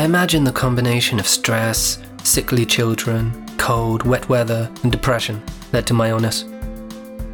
I imagine the combination of stress, sickly children, cold, wet weather, and depression led to my illness.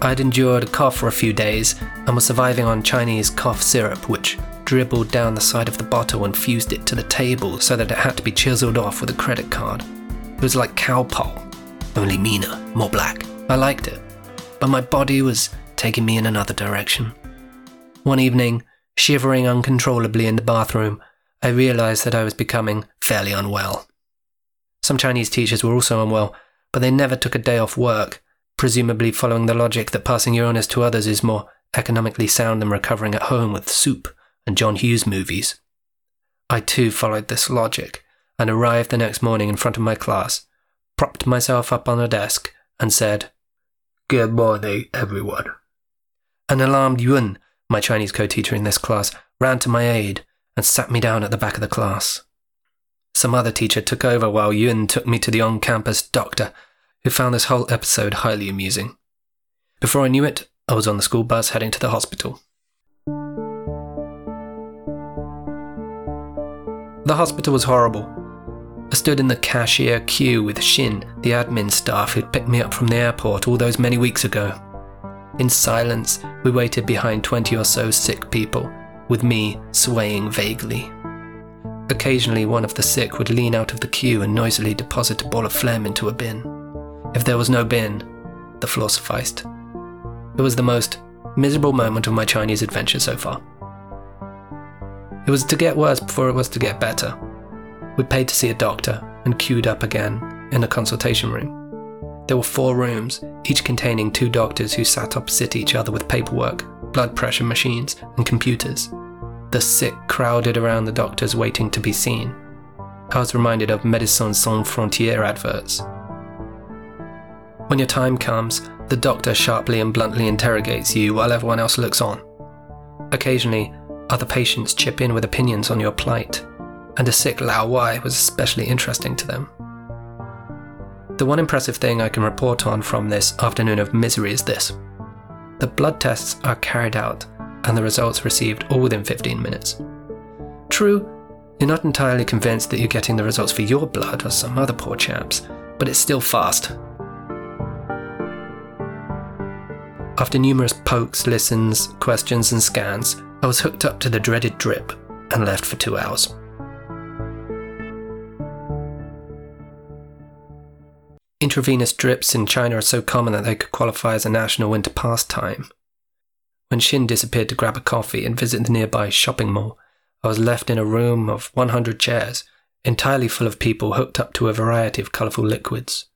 I'd endured a cough for a few days and was surviving on Chinese cough syrup, which dribbled down the side of the bottle and fused it to the table so that it had to be chiseled off with a credit card. It was like Calpol, only meaner, more black. I liked it, but my body was taking me in another direction. One evening, shivering uncontrollably in the bathroom, I realized that I was becoming fairly unwell. Some Chinese teachers were also unwell, but they never took a day off work, presumably following the logic that passing your illness to others is more economically sound than recovering at home with soup and John Hughes movies. I too followed this logic and arrived the next morning in front of my class, propped myself up on a desk, and said, Good morning, everyone. An alarmed Yun, my Chinese co teacher in this class, ran to my aid and sat me down at the back of the class. Some other teacher took over while Yun took me to the on campus doctor, who found this whole episode highly amusing. Before I knew it, I was on the school bus heading to the hospital. The hospital was horrible. I stood in the cashier queue with Shin, the admin staff who'd picked me up from the airport all those many weeks ago. In silence, we waited behind 20 or so sick people with me swaying vaguely. Occasionally, one of the sick would lean out of the queue and noisily deposit a ball of phlegm into a bin. If there was no bin, the floor sufficed. It was the most miserable moment of my Chinese adventure so far. It was to get worse before it was to get better. We paid to see a doctor and queued up again in a consultation room. There were four rooms, each containing two doctors who sat opposite each other with paperwork, blood pressure machines, and computers. The sick crowded around the doctors waiting to be seen. I was reminded of Médecins Sans Frontières adverts. When your time comes, the doctor sharply and bluntly interrogates you while everyone else looks on. Occasionally, other patients chip in with opinions on your plight, and a sick Lao Wai was especially interesting to them. The one impressive thing I can report on from this afternoon of misery is this the blood tests are carried out and the results received all within 15 minutes. True, you're not entirely convinced that you're getting the results for your blood or some other poor chaps, but it's still fast. After numerous pokes, listens, questions, and scans, I was hooked up to the dreaded drip and left for two hours. Intravenous drips in China are so common that they could qualify as a national winter pastime. When Shin disappeared to grab a coffee and visit the nearby shopping mall, I was left in a room of 100 chairs, entirely full of people hooked up to a variety of colourful liquids.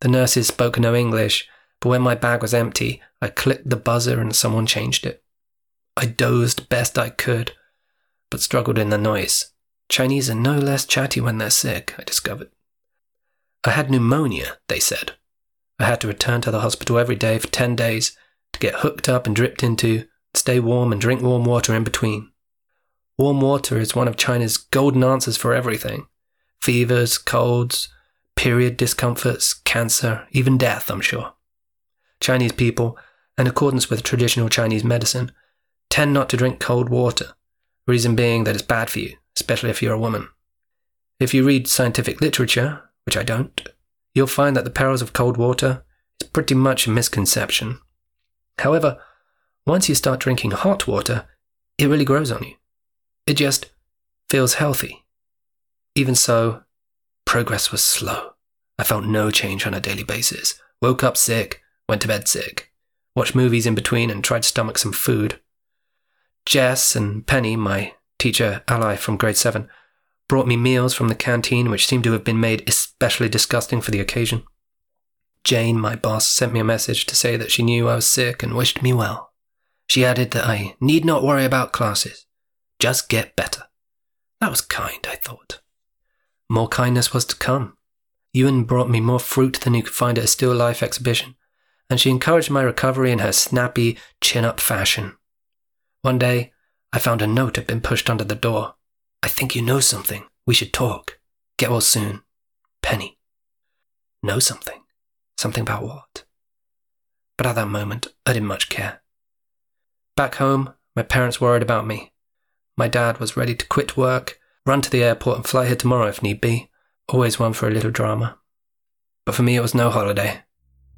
The nurses spoke no English, but when my bag was empty, I clicked the buzzer and someone changed it. I dozed best I could, but struggled in the noise. Chinese are no less chatty when they're sick, I discovered. I had pneumonia, they said. I had to return to the hospital every day for 10 days get hooked up and dripped into, stay warm and drink warm water in between. Warm water is one of China's golden answers for everything fevers, colds, period discomforts, cancer, even death, I'm sure. Chinese people, in accordance with traditional Chinese medicine, tend not to drink cold water, reason being that it's bad for you, especially if you're a woman. If you read scientific literature, which I don't, you'll find that the perils of cold water is pretty much a misconception. However, once you start drinking hot water, it really grows on you. It just feels healthy. Even so, progress was slow. I felt no change on a daily basis. Woke up sick, went to bed sick, watched movies in between, and tried to stomach some food. Jess and Penny, my teacher ally from grade 7, brought me meals from the canteen which seemed to have been made especially disgusting for the occasion. Jane, my boss, sent me a message to say that she knew I was sick and wished me well. She added that I need not worry about classes, just get better. That was kind, I thought. More kindness was to come. Yun brought me more fruit than you could find at a still life exhibition, and she encouraged my recovery in her snappy, chin up fashion. One day, I found a note had been pushed under the door. I think you know something. We should talk. Get well soon. Penny. Know something? Something about what? But at that moment, I didn't much care. Back home, my parents worried about me. My dad was ready to quit work, run to the airport and fly here tomorrow if need be. Always one for a little drama. But for me, it was no holiday.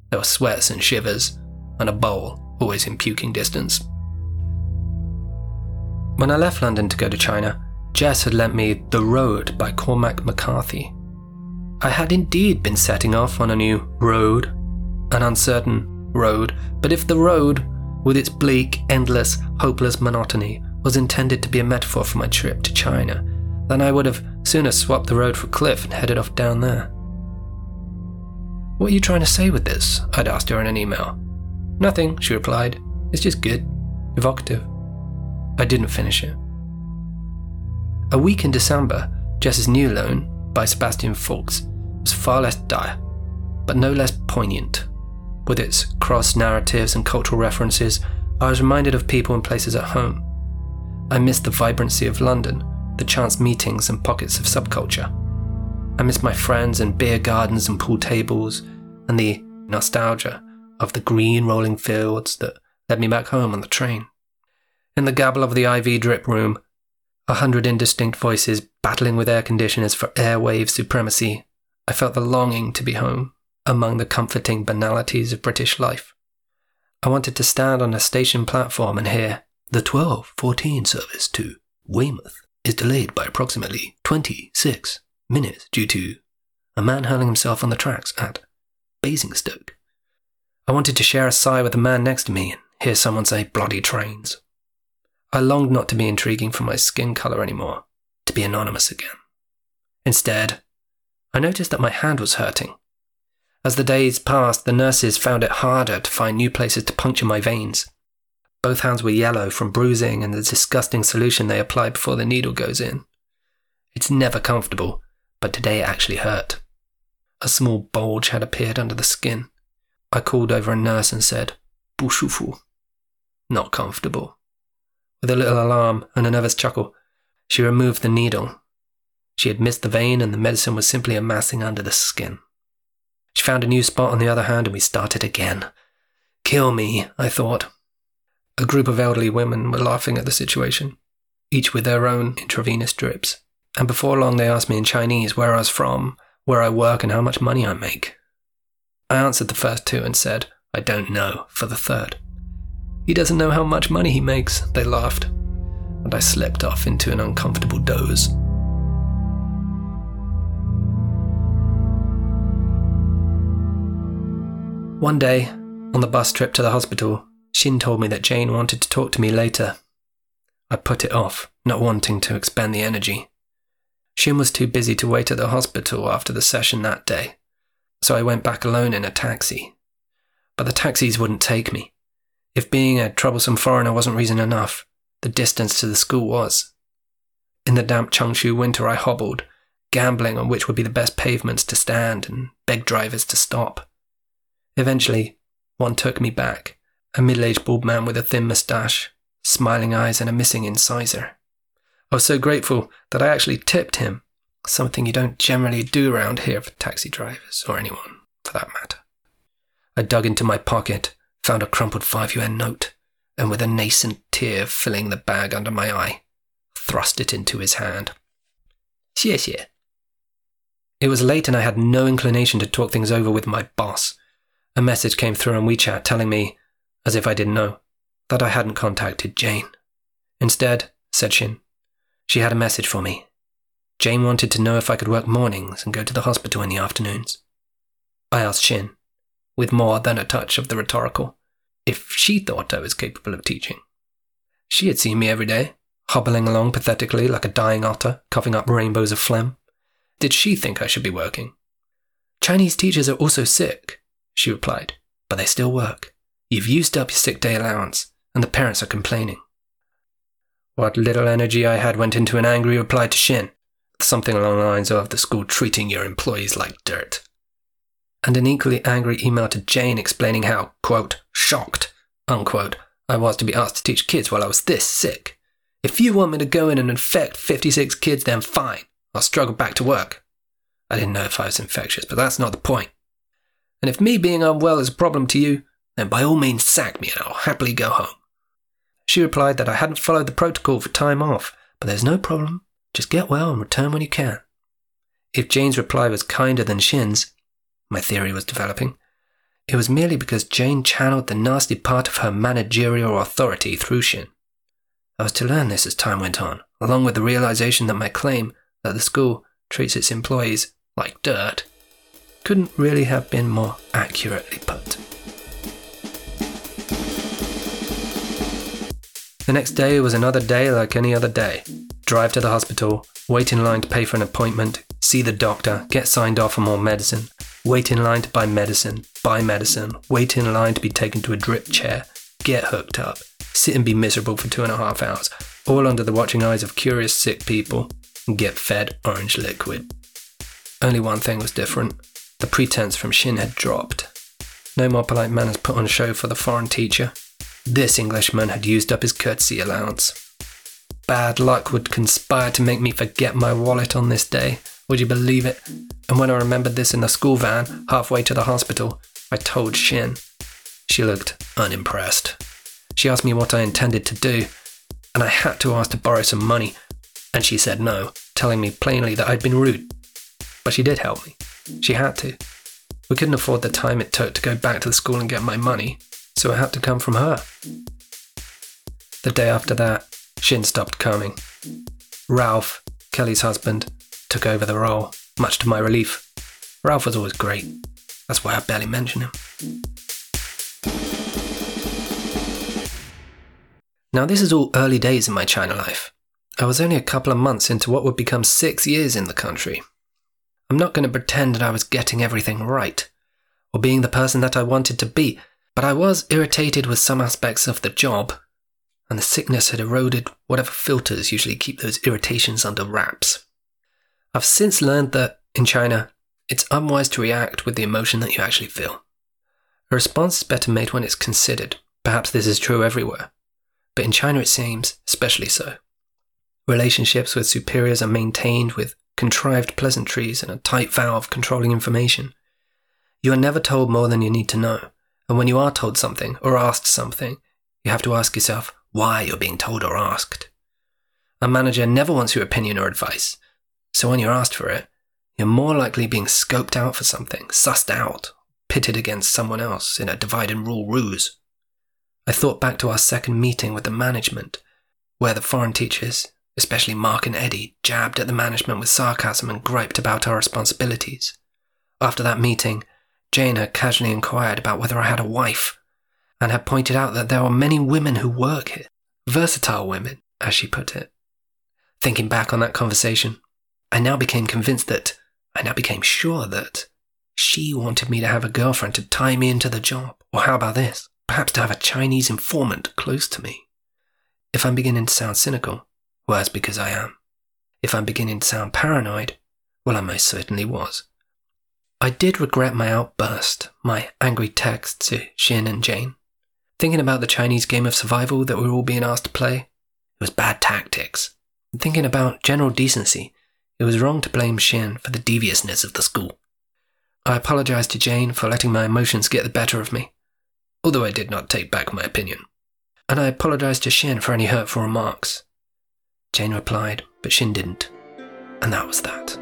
There were sweats and shivers, and a bowl, always in puking distance. When I left London to go to China, Jess had lent me The Road by Cormac McCarthy. I had indeed been setting off on a new road, an uncertain road, but if the road, with its bleak, endless, hopeless monotony, was intended to be a metaphor for my trip to China, then I would have sooner swapped the road for Cliff and headed off down there. What are you trying to say with this? I'd asked her in an email. Nothing, she replied. It's just good, evocative. I didn't finish it. A week in December, Jess's New Loan by Sebastian Faulks was far less dire, but no less poignant. With its cross narratives and cultural references, I was reminded of people and places at home. I missed the vibrancy of London, the chance meetings and pockets of subculture. I miss my friends and beer gardens and pool tables, and the nostalgia of the green rolling fields that led me back home on the train. In the gabble of the IV drip room, a hundred indistinct voices battling with air conditioners for airwave supremacy, I felt the longing to be home among the comforting banalities of British life. I wanted to stand on a station platform and hear the 1214 service to Weymouth is delayed by approximately 26 minutes due to a man hurling himself on the tracks at Basingstoke. I wanted to share a sigh with the man next to me and hear someone say bloody trains. I longed not to be intriguing for my skin colour anymore, to be anonymous again. Instead, I noticed that my hand was hurting. As the days passed, the nurses found it harder to find new places to puncture my veins. Both hands were yellow from bruising and the disgusting solution they apply before the needle goes in. It's never comfortable, but today it actually hurt. A small bulge had appeared under the skin. I called over a nurse and said, Bushufu. Not comfortable. With a little alarm and a nervous chuckle, she removed the needle. She had missed the vein and the medicine was simply amassing under the skin. She found a new spot on the other hand and we started again. Kill me, I thought. A group of elderly women were laughing at the situation, each with their own intravenous drips and before long they asked me in Chinese where I was from, where I work, and how much money I make. I answered the first two and said, I don't know, for the third. He doesn't know how much money he makes, they laughed, and I slipped off into an uncomfortable doze. One day, on the bus trip to the hospital, Shin told me that Jane wanted to talk to me later. I put it off, not wanting to expend the energy. Shin was too busy to wait at the hospital after the session that day, so I went back alone in a taxi. But the taxis wouldn't take me. If being a troublesome foreigner wasn't reason enough, the distance to the school was. In the damp Changshu winter, I hobbled, gambling on which would be the best pavements to stand and begged drivers to stop. Eventually, one took me back, a middle aged bald man with a thin moustache, smiling eyes, and a missing incisor. I was so grateful that I actually tipped him, something you don't generally do around here for taxi drivers, or anyone for that matter. I dug into my pocket, found a crumpled five yuan note, and with a nascent tear filling the bag under my eye, thrust it into his hand. 谢谢. It was late and I had no inclination to talk things over with my boss. A message came through on WeChat telling me, as if I didn't know, that I hadn't contacted Jane. Instead, said Shin, she had a message for me. Jane wanted to know if I could work mornings and go to the hospital in the afternoons. I asked Shin, with more than a touch of the rhetorical, if she thought I was capable of teaching. She had seen me every day, hobbling along pathetically like a dying otter, coughing up rainbows of phlegm. Did she think I should be working? Chinese teachers are also sick, she replied, but they still work. You've used up your sick day allowance, and the parents are complaining. What little energy I had went into an angry reply to Shin, something along the lines of the school treating your employees like dirt. And an equally angry email to Jane explaining how, quote, shocked, unquote, I was to be asked to teach kids while I was this sick. If you want me to go in and infect 56 kids, then fine. I'll struggle back to work. I didn't know if I was infectious, but that's not the point. And if me being unwell is a problem to you, then by all means sack me and I'll happily go home. She replied that I hadn't followed the protocol for time off, but there's no problem. Just get well and return when you can. If Jane's reply was kinder than Shin's, my theory was developing, it was merely because Jane channeled the nasty part of her managerial authority through Shin. I was to learn this as time went on, along with the realization that my claim that the school treats its employees like dirt couldn't really have been more accurately put. The next day was another day like any other day. Drive to the hospital, wait in line to pay for an appointment, see the doctor, get signed off for more medicine, wait in line to buy medicine, buy medicine, wait in line to be taken to a drip chair, get hooked up, sit and be miserable for two and a half hours, all under the watching eyes of curious sick people, and get fed orange liquid. Only one thing was different. The pretense from Shin had dropped. No more polite manners put on show for the foreign teacher. This Englishman had used up his courtesy allowance. Bad luck would conspire to make me forget my wallet on this day. Would you believe it? And when I remembered this in the school van, halfway to the hospital, I told Shin. She looked unimpressed. She asked me what I intended to do, and I had to ask to borrow some money, and she said no, telling me plainly that I'd been rude. But she did help me. She had to. We couldn't afford the time it took to go back to the school and get my money, so it had to come from her. The day after that, Shin stopped coming. Ralph, Kelly's husband, took over the role, much to my relief. Ralph was always great. That's why I barely mention him. Now, this is all early days in my China life. I was only a couple of months into what would become six years in the country. I'm not going to pretend that I was getting everything right, or being the person that I wanted to be, but I was irritated with some aspects of the job, and the sickness had eroded whatever filters usually keep those irritations under wraps. I've since learned that, in China, it's unwise to react with the emotion that you actually feel. A response is better made when it's considered. Perhaps this is true everywhere, but in China it seems especially so. Relationships with superiors are maintained with contrived pleasantries and a tight of controlling information. You are never told more than you need to know, and when you are told something or asked something, you have to ask yourself why you're being told or asked. A manager never wants your opinion or advice, so when you're asked for it, you're more likely being scoped out for something, sussed out, pitted against someone else in a divide and rule ruse. I thought back to our second meeting with the management, where the foreign teachers, especially Mark and Eddie, jabbed at the management with sarcasm and griped about our responsibilities. After that meeting, Jane had casually inquired about whether I had a wife, and had pointed out that there are many women who work here, versatile women, as she put it. Thinking back on that conversation, I now became convinced that, I now became sure that, she wanted me to have a girlfriend to tie me into the job. Or how about this? Perhaps to have a Chinese informant close to me. If I'm beginning to sound cynical, well, that's because I am. If I'm beginning to sound paranoid, well, I most certainly was. I did regret my outburst, my angry text to Shin and Jane. Thinking about the Chinese game of survival that we were all being asked to play, it was bad tactics. And thinking about general decency, it was wrong to blame Shin for the deviousness of the school. I apologized to Jane for letting my emotions get the better of me, although I did not take back my opinion. And I apologized to Shin for any hurtful remarks. Jane replied, but Shin didn't. And that was that.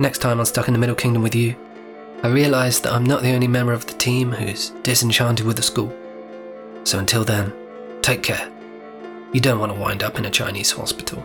Next time on Stuck in the Middle Kingdom with you, I realise that I'm not the only member of the team who's disenchanted with the school. So until then, take care. You don't want to wind up in a Chinese hospital.